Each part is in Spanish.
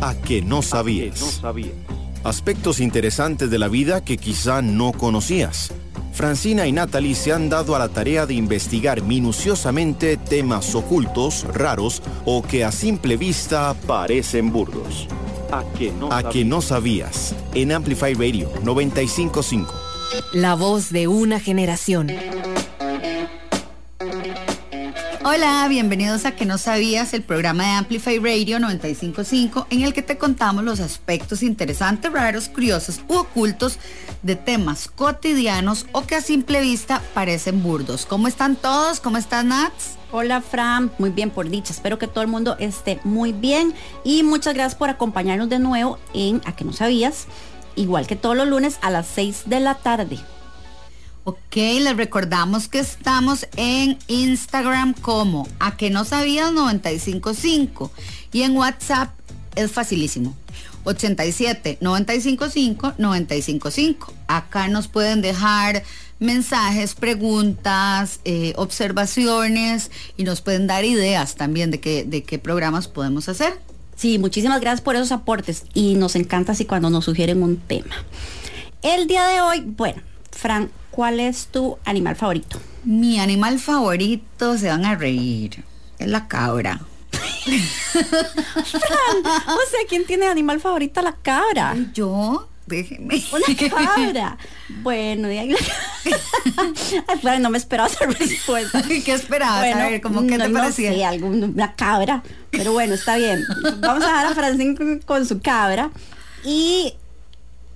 A que no sabías. Aspectos interesantes de la vida que quizá no conocías. Francina y Natalie se han dado a la tarea de investigar minuciosamente temas ocultos, raros o que a simple vista parecen burdos. A que no, a que no sabías. En Amplify Radio 955. La voz de una generación. Hola, bienvenidos a Que no sabías, el programa de Amplify Radio 955, en el que te contamos los aspectos interesantes, raros, curiosos u ocultos de temas cotidianos o que a simple vista parecen burdos. ¿Cómo están todos? ¿Cómo estás, Nats? Hola Fran, muy bien por dicha. Espero que todo el mundo esté muy bien y muchas gracias por acompañarnos de nuevo en A que no sabías, igual que todos los lunes a las 6 de la tarde. Ok, les recordamos que estamos en Instagram como a que no sabías 955 y en WhatsApp es facilísimo. 87 955 955. Acá nos pueden dejar mensajes, preguntas, eh, observaciones y nos pueden dar ideas también de qué, de qué programas podemos hacer. Sí, muchísimas gracias por esos aportes y nos encanta así cuando nos sugieren un tema. El día de hoy, bueno, Fran, ¿cuál es tu animal favorito? Mi animal favorito, se van a reír, es la cabra. Fran, o sea, ¿quién tiene animal favorito? La cabra. Yo, déjeme. Una cabra. bueno, de Fran, no me esperaba esa respuesta. ¿Qué esperabas? a ver, ¿cómo que te parecía? No sé, alguna cabra. Pero bueno, está bien. Vamos a dejar a Francine con, con su cabra. Y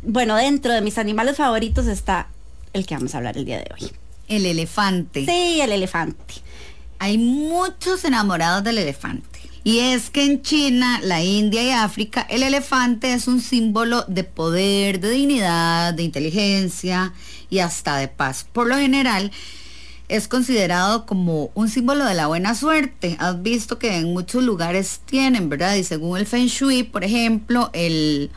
bueno, dentro de mis animales favoritos está el que vamos a hablar el día de hoy. El elefante. Sí, el elefante. Hay muchos enamorados del elefante. Y es que en China, la India y África, el elefante es un símbolo de poder, de dignidad, de inteligencia y hasta de paz. Por lo general, es considerado como un símbolo de la buena suerte. Has visto que en muchos lugares tienen, ¿verdad? Y según el Feng Shui, por ejemplo, el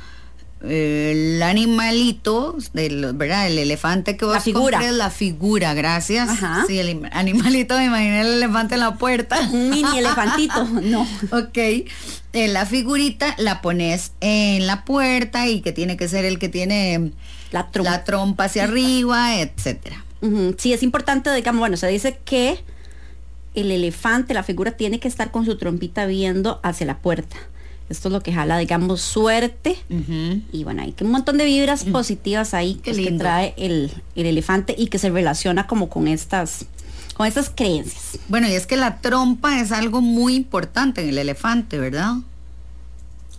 el animalito, del, ¿verdad? El elefante que vos la figura. compres, la figura, gracias. Ajá. Sí, el animalito, me imaginé el elefante en la puerta. Un mini elefantito, no. Ok. Eh, la figurita la pones en la puerta y que tiene que ser el que tiene La trompa. la trompa hacia arriba, etcétera. Ujú, Sí, es importante, digamos, bueno, se dice que el elefante, la figura, tiene que estar con su trompita viendo hacia la puerta. Esto es lo que jala, digamos, suerte. Y bueno, hay que un montón de vibras positivas ahí Mm. Pues, que trae el, el elefante y que se relaciona como con estas, con estas creencias. Bueno, y es que la trompa es algo muy importante en el elefante, ¿verdad?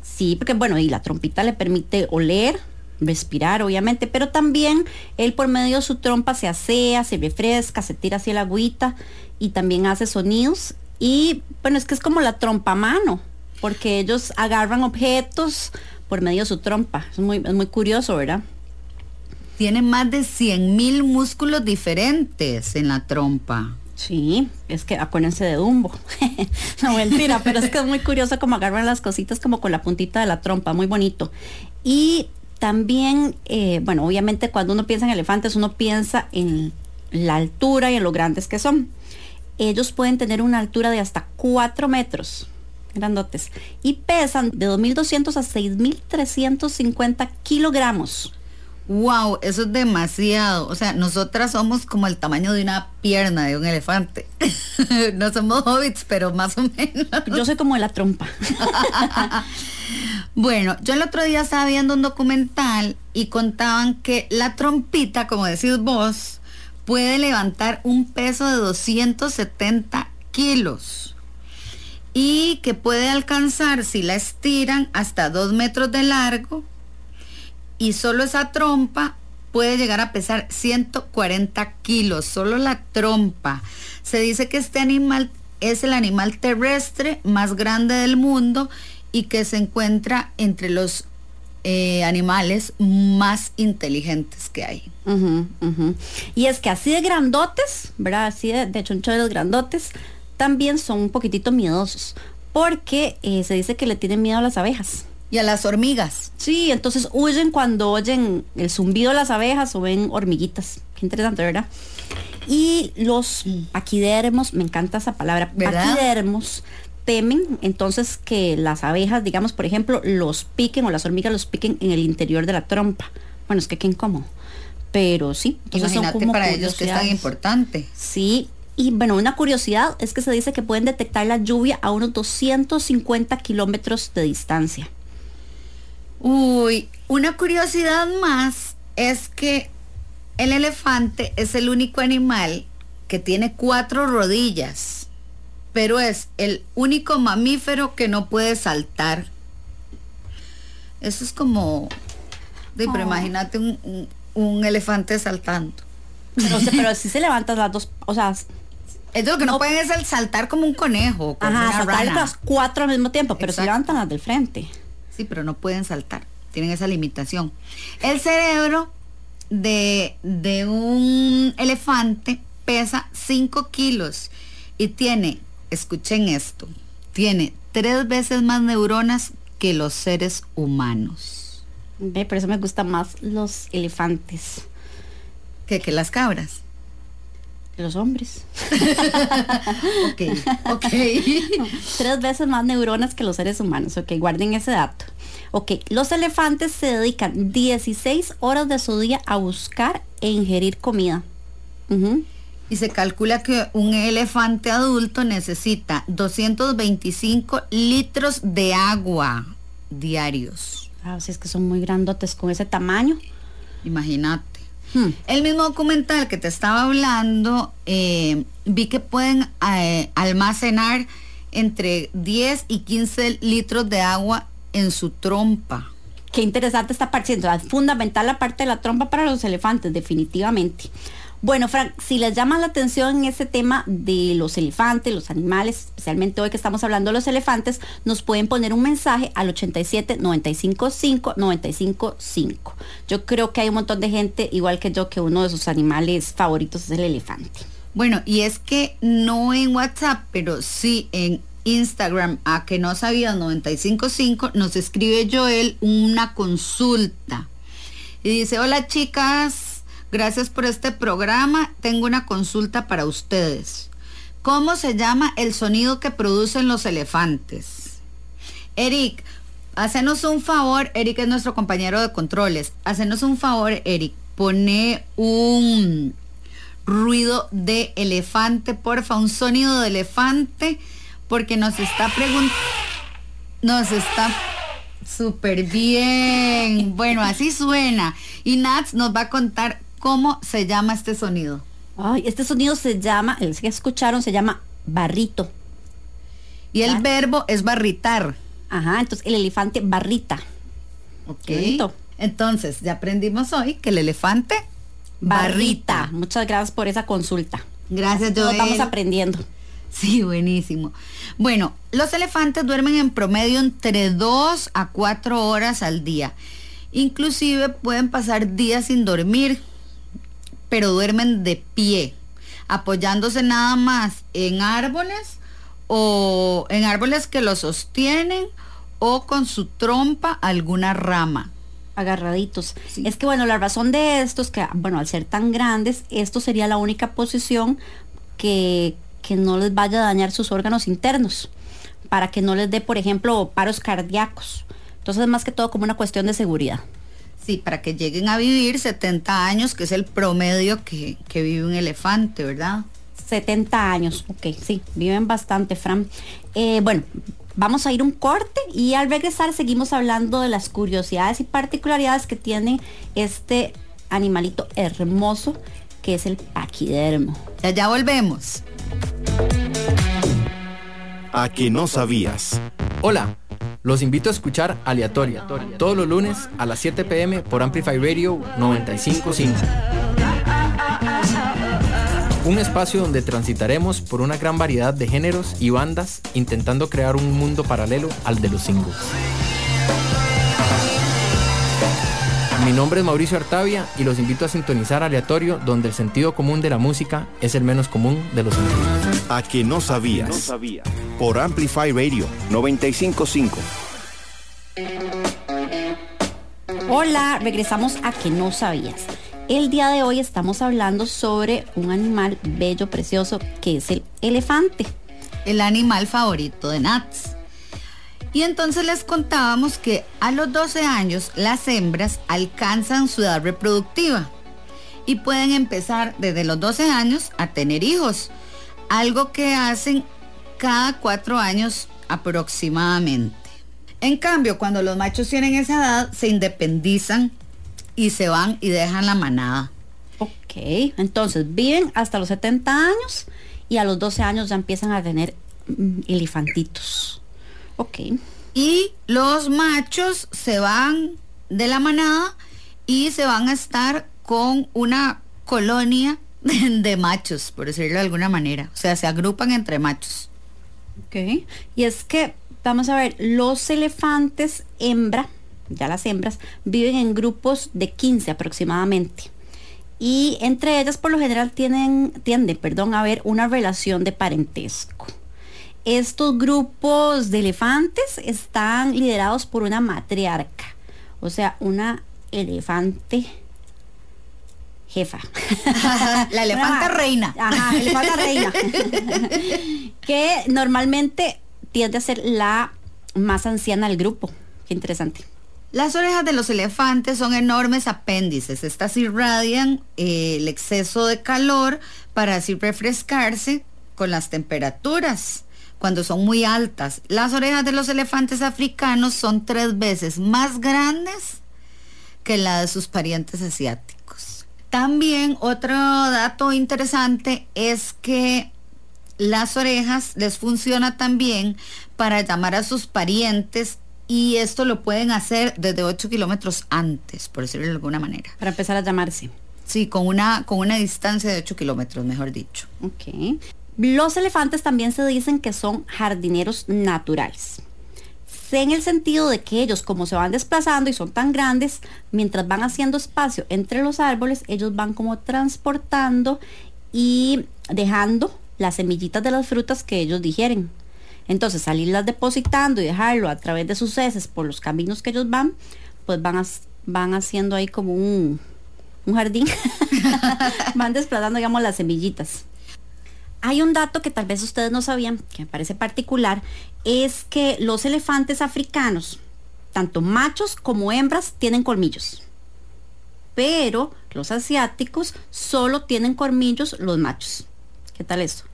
Sí, porque bueno, y la trompita le permite oler, respirar, obviamente, pero también él por medio de su trompa se asea, se refresca, se tira hacia el agüita y también hace sonidos. Y bueno, es que es como la trompa a mano, porque ellos agarran objetos por medio de su trompa. Es muy, es muy curioso, ¿verdad? Tiene más de 100 mil músculos diferentes en la trompa. Sí, es que acuérdense de Dumbo. no mentira, pero es que es muy curioso como agarran las cositas como con la puntita de la trompa, muy bonito. Y también, eh, bueno, obviamente cuando uno piensa en elefantes, uno piensa en la altura y en lo grandes que son. Ellos pueden tener una altura de hasta 4 metros, grandotes, y pesan de 2.200 a 6.350 kilogramos. Wow, eso es demasiado. O sea, nosotras somos como el tamaño de una pierna de un elefante. no somos hobbits, pero más o menos. Yo soy como de la trompa. Bueno, yo el otro día estaba viendo un documental y contaban que la trompita, como decís vos, puede levantar un peso de 270 kilos y que puede alcanzar, si la estiran, hasta dos metros de largo y solo esa trompa puede llegar a pesar 140 kilos, solo la trompa. Se dice que este animal es el animal terrestre más grande del mundo y que se encuentra entre los eh, animales más inteligentes que hay. Y es que así de grandotes, ¿verdad? Así de, de chonchones grandotes, también son un poquitito miedosos. Porque eh, se dice que le tienen miedo a las abejas. Y a las hormigas. Sí, entonces huyen cuando oyen el zumbido de las abejas o ven hormiguitas. Qué interesante, ¿verdad? Y los paquidermos, me encanta esa palabra, ¿Verdad? paquidermos, temen entonces que las abejas, digamos, por ejemplo, los piquen o las hormigas los piquen en el interior de la trompa. Bueno, es que qué incómodo. Pero sí, entonces Imagínate para ellos que es tan importante. Sí, y bueno, una curiosidad es que se dice que pueden detectar la lluvia a unos 250 kilómetros de distancia. Uy, una curiosidad más es que el elefante es el único animal que tiene cuatro rodillas, pero es el único mamífero que no puede saltar. Eso es como, pero oh. imagínate un, elefante saltando. Pero si se levantan las dos, o sea, es lo que no, pueden es saltar como un conejo. Como Ajá, saltar las cuatro al mismo tiempo, pero se levantan las del frente. Sí, pero no pueden saltar. Tienen esa limitación. El cerebro de, de un elefante pesa 5 kilos y tiene, escuchen esto, tiene tres veces más neuronas que los seres humanos. Ve, por eso me gustan más los elefantes. Que, que las cabras los hombres. ok, ok. Tres veces más neuronas que los seres humanos. Ok, guarden ese dato. Ok, los elefantes se dedican 16 horas de su día a buscar e ingerir comida. Y se calcula que un elefante adulto necesita 225 litros de agua diarios. Ah, si es que son muy grandotes con ese tamaño. Imagínate. Hmm. El mismo documental que te estaba hablando, eh, vi que pueden eh, almacenar entre 10 y 15 litros de agua en su trompa. Qué interesante esta parte, es fundamental la parte de la trompa para los elefantes, definitivamente. Bueno, Frank, si les llama la atención ese tema de los elefantes, los animales, especialmente hoy que estamos hablando de los elefantes, nos pueden poner un mensaje al 87 95 5 95 5. Yo creo que hay un montón de gente, igual que yo, que uno de sus animales favoritos es el elefante. Bueno, y es que no en WhatsApp, pero sí en Instagram, a que no sabía 955, nos escribe Joel una consulta. Y dice, hola chicas, Gracias por este programa. Tengo una consulta para ustedes. ¿Cómo se llama el sonido que producen los elefantes? Eric, hacenos un favor. Eric es nuestro compañero de controles. Hacenos un favor, Eric. Pone un ruido de elefante, porfa, un sonido de elefante, porque nos está preguntando, nos está súper bien. Bueno, así suena. Y Nats nos va a contar ¿Cómo se llama este sonido? Ay, este sonido se llama, el que escucharon se llama barrito. Y el verbo es barritar. Ajá, entonces el elefante barrita. Ok. Entonces, ya aprendimos hoy que el elefante barrita. Muchas gracias por esa consulta. Gracias, Joel. Estamos aprendiendo. Sí, buenísimo. Bueno, los elefantes duermen en promedio entre 2 a 4 horas al día. Inclusive pueden pasar días sin dormir pero duermen de pie, apoyándose nada más en árboles o en árboles que los sostienen o con su trompa alguna rama agarraditos. Es que bueno, la razón de esto es que, bueno, al ser tan grandes, esto sería la única posición que, que no les vaya a dañar sus órganos internos, para que no les dé, por ejemplo, paros cardíacos. Entonces, más que todo como una cuestión de seguridad. Sí, para que lleguen a vivir 70 años, que es el promedio que, vive un elefante, ¿verdad? 70 años, ok, sí, viven bastante, Fran. Eh, bueno, vamos a ir un corte y al regresar seguimos hablando de las curiosidades y particularidades que tiene este animalito hermoso que es el paquidermo. Ya, ya volvemos. A que no sabías. Hola. Los invito a escuchar Aleatoria, todos los lunes a las 7 pm por Amplify Radio 955. Un espacio donde transitaremos por una gran variedad de géneros y bandas intentando crear un mundo paralelo al de los singles. Mi nombre es Mauricio Artavia y los invito a sintonizar aleatorio donde el sentido común de la música es el menos común de los sentidos. A que no sabías. No sabía. Por Amplify Radio 955. Hola, regresamos a que no sabías. El día de hoy estamos hablando sobre un animal bello, precioso, que es el elefante. el animal favorito de Nats. Y entonces les contábamos que a los 12 años las hembras alcanzan su edad reproductiva y pueden empezar desde los 12 años a tener hijos, algo que hacen cada cuatro años aproximadamente. En cambio, cuando los machos tienen esa edad, se independizan y se van y dejan la manada. Ok, entonces viven hasta los 70 años y a los 12 años ya empiezan a tener mm, elefantitos. Ok. Y los machos se van de la manada y se van a estar con una colonia de machos, por decirlo de alguna manera. O sea, se agrupan entre machos. Ok. Y es que, vamos a ver, los elefantes hembra, ya las hembras, viven en grupos de 15 aproximadamente. Y entre ellas, por lo general, tienen, tienden perdón, a haber una relación de parentesco. Estos grupos de elefantes están liderados por una matriarca, o sea, una elefante jefa. la elefanta reina. Ajá, elefanta reina. que normalmente tiende a ser la más anciana del grupo. Qué interesante. Las orejas de los elefantes son enormes apéndices. Estas irradian eh, el exceso de calor para así refrescarse con las temperaturas cuando son muy altas. Las orejas de los elefantes africanos son tres veces más grandes que la de sus parientes asiáticos. También otro dato interesante es que las orejas les funciona también para llamar a sus parientes y esto lo pueden hacer desde 8 kilómetros antes, por decirlo de alguna manera. Para empezar a llamarse. Sí, con una, con una distancia de 8 kilómetros, mejor dicho. Ok. Los elefantes también se dicen que son jardineros naturales. En el sentido de que ellos, como se van desplazando y son tan grandes, mientras van haciendo espacio entre los árboles, ellos van como transportando y dejando las semillitas de las frutas que ellos digieren. Entonces, salirlas depositando y dejarlo a través de sus heces por los caminos que ellos van, pues van, van haciendo ahí como un, un jardín. van desplazando, digamos, las semillitas. Hay un dato que tal vez ustedes no sabían, que me parece particular, es que los elefantes africanos, tanto machos como hembras, tienen colmillos. Pero los asiáticos solo tienen colmillos los machos. ¿Qué tal eso?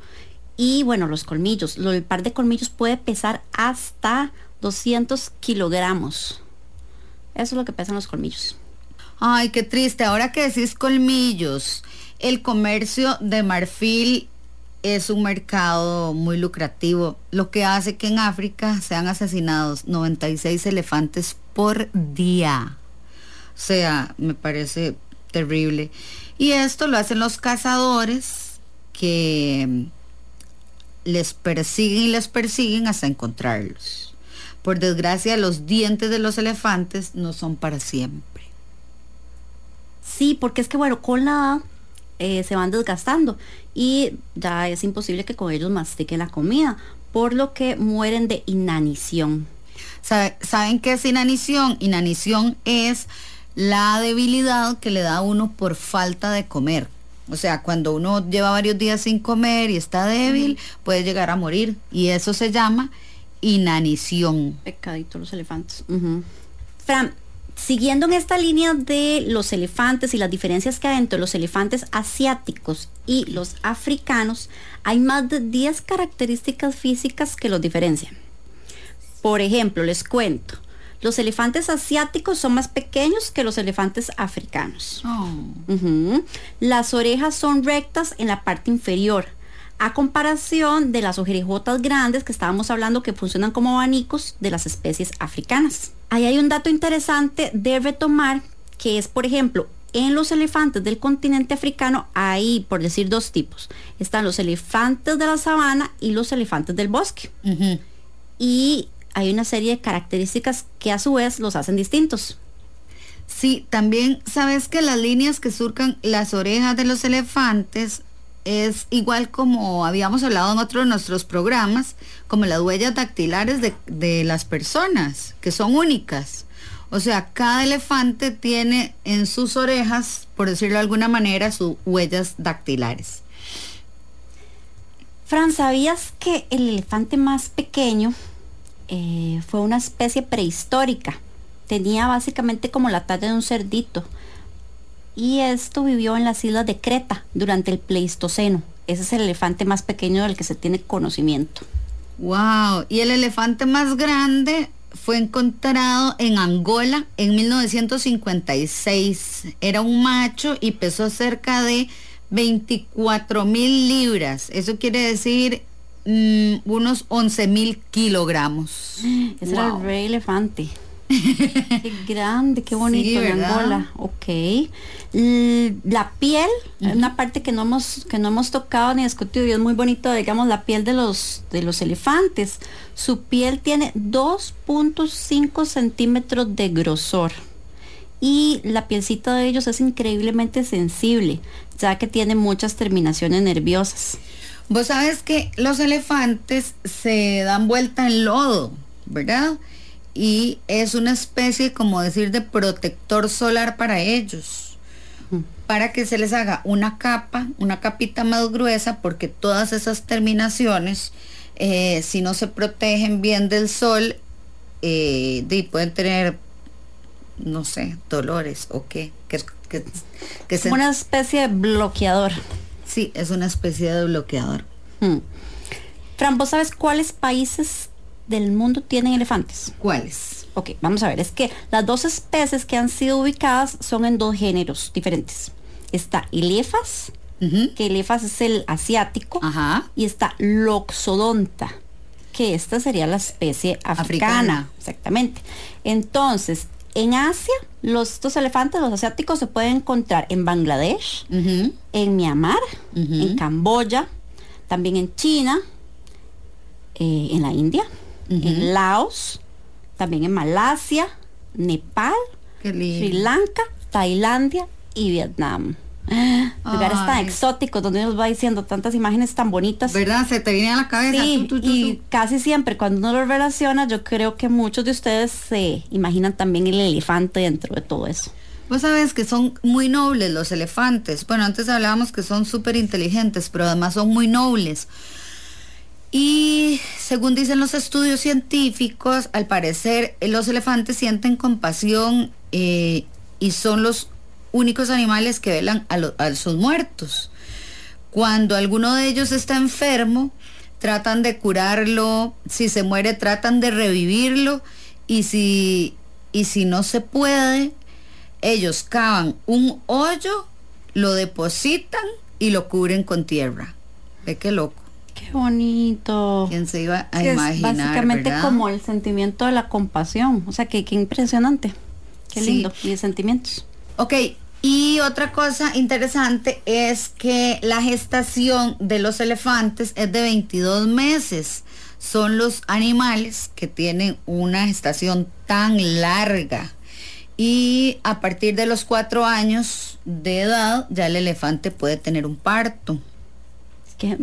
Y bueno, los colmillos. El par de colmillos puede pesar hasta 200 kilogramos. Eso es lo que pesan los colmillos. Ay, qué triste. Ahora que decís colmillos, el comercio de marfil es un mercado muy lucrativo, lo que hace que en África sean asesinados 96 elefantes por día. O sea, me parece terrible. Y esto lo hacen los cazadores que les persiguen y les persiguen hasta encontrarlos. Por desgracia, los dientes de los elefantes no son para siempre. Sí, porque es que bueno, con la eh, se van desgastando y ya es imposible que con ellos mastiquen la comida, por lo que mueren de inanición. ¿Saben qué es inanición? Inanición es la debilidad que le da a uno por falta de comer. O sea, cuando uno lleva varios días sin comer y está débil, puede llegar a morir. Y eso se llama inanición. Pecadito los elefantes. Fran, siguiendo en esta línea de los elefantes y las diferencias que hay entre los elefantes asiáticos y los africanos, hay más de 10 características físicas que los diferencian. Por ejemplo, les cuento, los elefantes asiáticos son más pequeños que los elefantes africanos. Oh. Las orejas son rectas en la parte inferior, a comparación de las ojerejotas grandes que estábamos hablando que funcionan como abanicos de las especies africanas. Ahí hay un dato interesante de retomar, que es, por ejemplo, en los elefantes del continente africano hay, por decir, dos tipos. Están los elefantes de la sabana y los elefantes del bosque. Y hay una serie de características que a su vez los hacen distintos. Sí, también sabes que las líneas que surcan las orejas de los elefantes es igual como habíamos hablado en otro de nuestros programas, como las huellas dactilares de, de las personas, que son únicas. O sea, cada elefante tiene en sus orejas, por decirlo de alguna manera, sus huellas dactilares. Fran, ¿sabías que el elefante más pequeño eh, fue una especie prehistórica? Tenía básicamente como la talla de un cerdito. Y esto vivió en las islas de Creta durante el Pleistoceno. Ese es el elefante más pequeño del que se tiene conocimiento. Wow, y el elefante más grande fue encontrado en Angola en 1956. Era un macho y pesó cerca de 24 mil libras. Eso quiere decir mm, unos 11 mil kilogramos. Ese era el rey elefante. qué grande, qué bonito en Angola. Ok. La piel, una parte que no hemos, que no hemos tocado ni discutido, y es muy bonito, digamos, la piel de los, de los elefantes. Su piel tiene 2.5 centímetros de grosor. Y la pielcita de ellos es increíblemente sensible, ya que tiene muchas terminaciones nerviosas. Vos sabes que los elefantes se dan vuelta en lodo, ¿verdad? y es una especie, como decir, de protector solar para ellos, para que se les haga una capa, una capita más gruesa, porque todas esas terminaciones, eh, si no se protegen bien del sol, eh, pueden tener, no sé, dolores o qué. Que, que, Una especie de bloqueador. Sí, es una especie de bloqueador. Hmm. Fran, ¿vos sabes cuáles países del mundo tienen elefantes? ¿Cuáles? Ok, vamos a ver, es que las dos especies que han sido ubicadas son en dos géneros diferentes. Está Elefas, que Elefas es el asiático, y está Loxodonta, que esta sería la especie africana. Exactamente. Entonces, en Asia, los, estos elefantes, los asiáticos, se pueden encontrar en Bangladesh, en Myanmar, en Camboya, también en China, eh, en la India, en Laos, también en Malasia, Nepal, Sri Lanka, Tailandia y Vietnam. Lugares tan exóticos donde nos va diciendo tantas imágenes tan bonitas. ¿Verdad? Se te viene a la cabeza. Sí, y casi siempre cuando uno lo relaciona, yo creo que muchos de ustedes se imaginan también el elefante dentro de todo eso. Vos sabes que son muy nobles los elefantes. Bueno, antes hablábamos que son súper inteligentes, pero además son muy nobles. Y según dicen los estudios científicos, al parecer los elefantes sienten compasión eh, y son los únicos animales que velan a, sus muertos. Cuando alguno de ellos está enfermo, tratan de curarlo, si se muere tratan de revivirlo y si, y si no se puede, ellos cavan un hoyo, lo depositan y lo cubren con tierra. Ve qué loco. Qué bonito. ¿Quién se iba a imaginar? Es básicamente como el sentimiento de la compasión. O sea, que qué impresionante. Qué lindo. Y de sentimientos. Ok, y otra cosa interesante es que la gestación de los elefantes es de 22 meses. Son los animales que tienen una gestación tan larga. Y a partir de los cuatro años de edad ya el elefante puede tener un parto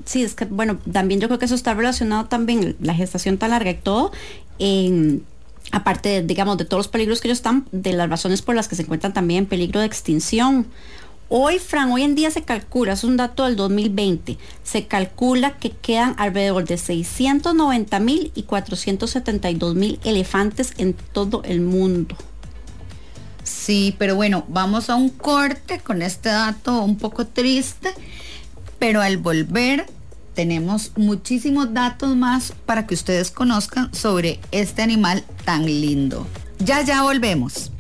sí, es que, bueno, también yo creo que eso está relacionado también, la gestación tan larga y todo, en, aparte, digamos, de todos los peligros que ellos están, de las razones por las que se encuentran también en peligro de extinción. Hoy, Fran, hoy en día se calcula, es un dato del 2020, se calcula que quedan alrededor de 690 mil y 472 mil elefantes en todo el mundo. Sí, pero bueno, vamos a un corte con este dato un poco triste pero al volver tenemos muchísimos datos más para que ustedes conozcan sobre este animal tan lindo. Ya, ya volvemos.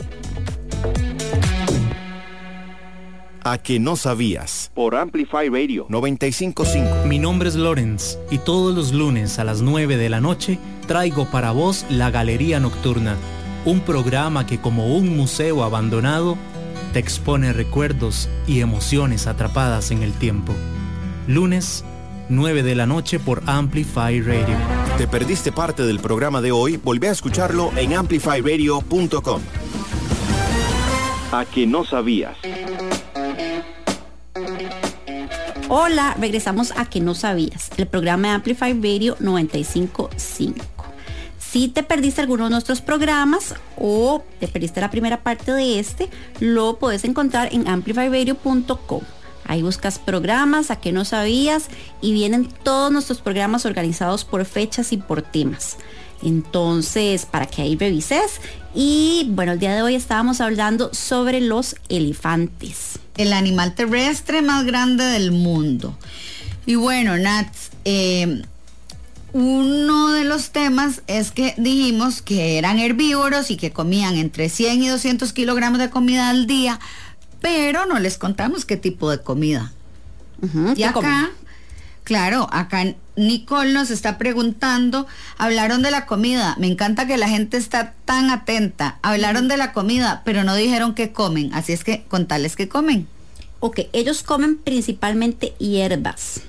A que no sabías. Por Amplify Radio 955. Mi nombre es Lorenz y todos los lunes a las 9 de la noche traigo para vos La Galería Nocturna, un programa que como un museo abandonado te expone recuerdos y emociones atrapadas en el tiempo lunes 9 de la noche por Amplify Radio. ¿Te perdiste parte del programa de hoy? Volvé a escucharlo en amplifyradio.com. A que no sabías. Hola, regresamos a que no sabías, el programa de Amplify Radio 955. Si te perdiste alguno de nuestros programas o te perdiste la primera parte de este, lo puedes encontrar en amplifyradio.com. Ahí buscas programas, a que no sabías, y vienen todos nuestros programas organizados por fechas y por temas. Entonces, para que ahí revises. Y bueno, el día de hoy estábamos hablando sobre los elefantes. El animal terrestre más grande del mundo. Y bueno, Nats, eh, uno de los temas es que dijimos que eran herbívoros y que comían entre 100 y 200 kilogramos de comida al día, pero no les contamos qué tipo de comida. y acá, claro, acá Nicole nos está preguntando, hablaron de la comida, me encanta que la gente está tan atenta, hablaron de la comida, pero no dijeron qué comen, así es que contales qué comen. Ok, ellos comen principalmente hierbas.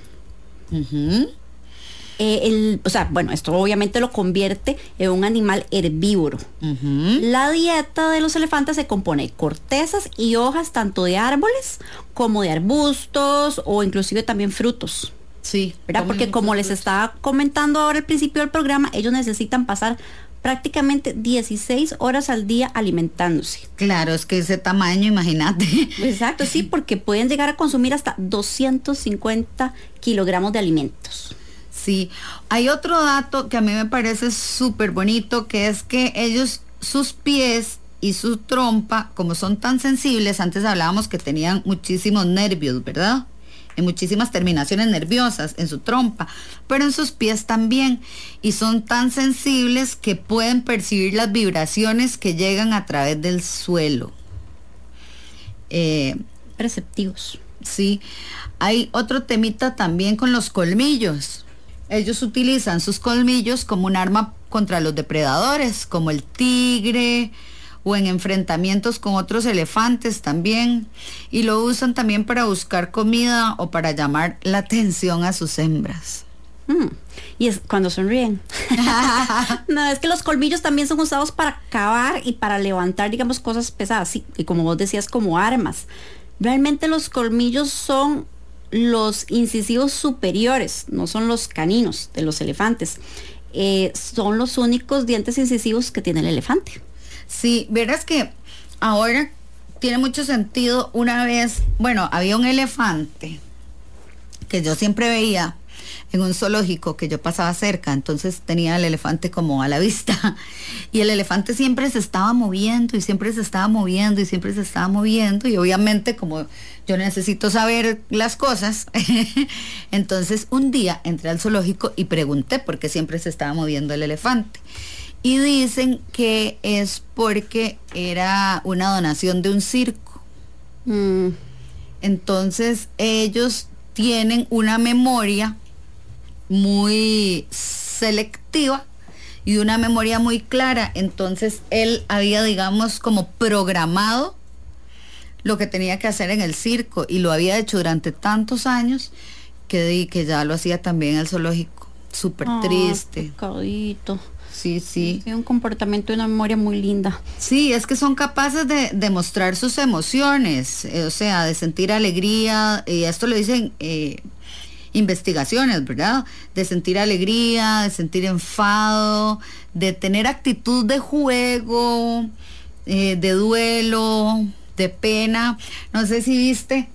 Eh, el, o sea, bueno, esto obviamente lo convierte en un animal herbívoro. La dieta de los elefantes se compone de cortezas y hojas tanto de árboles como de arbustos o inclusive también frutos. Sí. ¿verdad? Porque como les estaba comentando ahora al principio del programa, ellos necesitan pasar prácticamente 16 horas al día alimentándose. Claro, es que ese tamaño, imagínate. Exacto, sí, porque pueden llegar a consumir hasta 250 kilogramos de alimentos. Sí, hay otro dato que a mí me parece súper bonito, que es que ellos, sus pies y su trompa, como son tan sensibles, antes hablábamos que tenían muchísimos nervios, ¿verdad? Y muchísimas terminaciones nerviosas en su trompa, pero en sus pies también. Y son tan sensibles que pueden percibir las vibraciones que llegan a través del suelo. Eh, Perceptivos. Sí. Hay otro temita también con los colmillos. Ellos utilizan sus colmillos como un arma contra los depredadores, como el tigre o en enfrentamientos con otros elefantes también. Y lo usan también para buscar comida o para llamar la atención a sus hembras. Mm, y es cuando sonríen. no, es que los colmillos también son usados para cavar y para levantar, digamos, cosas pesadas, y como vos decías, como armas. Realmente los colmillos son los incisivos superiores, no son los caninos de los elefantes. Eh, son los únicos dientes incisivos que tiene el elefante. Sí, verás que ahora tiene mucho sentido. Una vez, bueno, había un elefante que yo siempre veía en un zoológico que yo pasaba cerca, entonces tenía el elefante como a la vista. Y el elefante siempre se estaba moviendo y siempre se estaba moviendo y siempre se estaba moviendo. Y obviamente como yo necesito saber las cosas, entonces un día entré al zoológico y pregunté por qué siempre se estaba moviendo el elefante. Y dicen que es porque era una donación de un circo. Mm. Entonces ellos tienen una memoria muy selectiva y una memoria muy clara. Entonces él había, digamos, como programado lo que tenía que hacer en el circo y lo había hecho durante tantos años que, que ya lo hacía también el zoológico. Súper triste. Sí, sí. Tiene un comportamiento y una memoria muy linda. Sí, es que son capaces de demostrar sus emociones, eh, o sea, de sentir alegría, y esto lo dicen eh, investigaciones, ¿verdad? De sentir alegría, de sentir enfado, de tener actitud de juego, eh, de duelo, de pena. No sé si viste,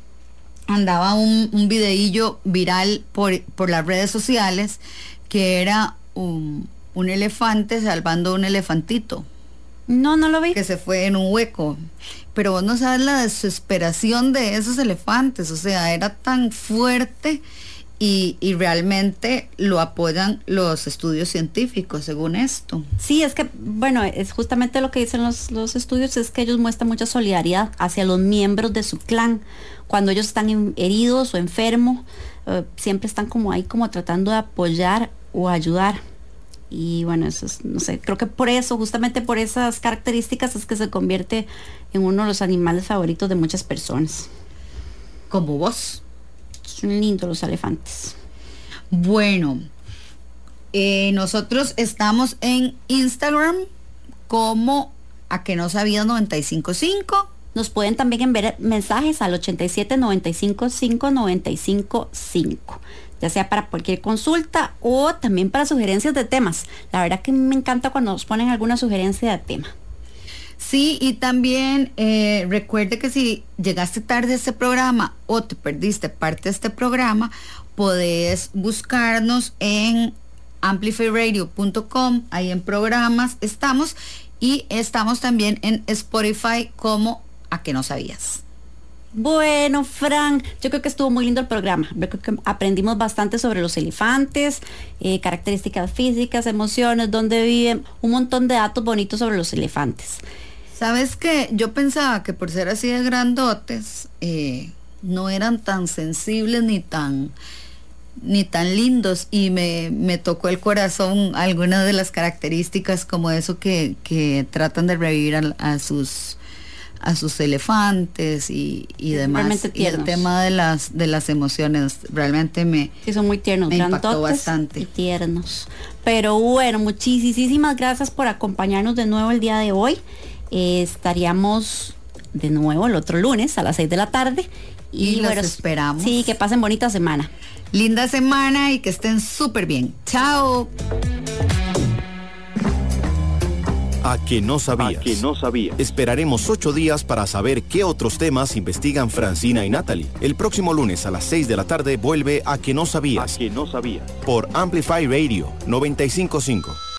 andaba un, un videillo viral por, por, las redes sociales que era un, un elefante salvando un elefantito. No, no lo vi. Que se fue en un hueco. Pero vos no sabes la desesperación de esos elefantes. O sea, era tan fuerte y, realmente lo apoyan los estudios científicos según esto. Sí, es que, bueno, es justamente lo que dicen los, los estudios, es que ellos muestran mucha solidaridad hacia los miembros de su clan. Cuando ellos están heridos o enfermos, eh, siempre están como ahí como tratando de apoyar o ayudar. Y bueno, eso es, no sé, creo que por eso, justamente por esas características es que se convierte en uno de los animales favoritos de muchas personas. Como vos. Lindos los elefantes. Bueno, eh, nosotros estamos en Instagram como a que no sabía 955. Nos pueden también enviar mensajes al 87 95 5 95 5 ya sea para cualquier consulta o también para sugerencias de temas. La verdad que me encanta cuando nos ponen alguna sugerencia de tema. Sí, y también eh, recuerde que si llegaste tarde a este programa o te perdiste parte de este programa, podés buscarnos en amplifyradio.com, ahí en programas estamos y estamos también en Spotify como A que no sabías. Bueno, Frank, yo creo que estuvo muy lindo el programa. Aprendimos bastante sobre los elefantes, eh, características físicas, emociones, dónde viven, un montón de datos bonitos sobre los elefantes. Sabes que yo pensaba que por ser así de grandotes, eh, no eran tan sensibles ni tan ni tan lindos y me, me tocó el corazón algunas de las características como eso que, que tratan de revivir a, a sus a sus elefantes y, y demás. Y el tema de las de las emociones realmente me sí, son muy tiernos, me impactó bastante. Y tiernos. Pero bueno, muchísimas gracias por acompañarnos de nuevo el día de hoy. Eh, estaríamos de nuevo el otro lunes a las 6 de la tarde. Y, y los esperamos. Sí, que pasen bonita semana. Linda semana y que estén súper bien. Chao. A que no sabías. A que no sabías. Esperaremos ocho días para saber qué otros temas investigan Francina y Natalie. El próximo lunes a las 6 de la tarde vuelve A que no sabías. A que no sabías. Por Amplify Radio 955.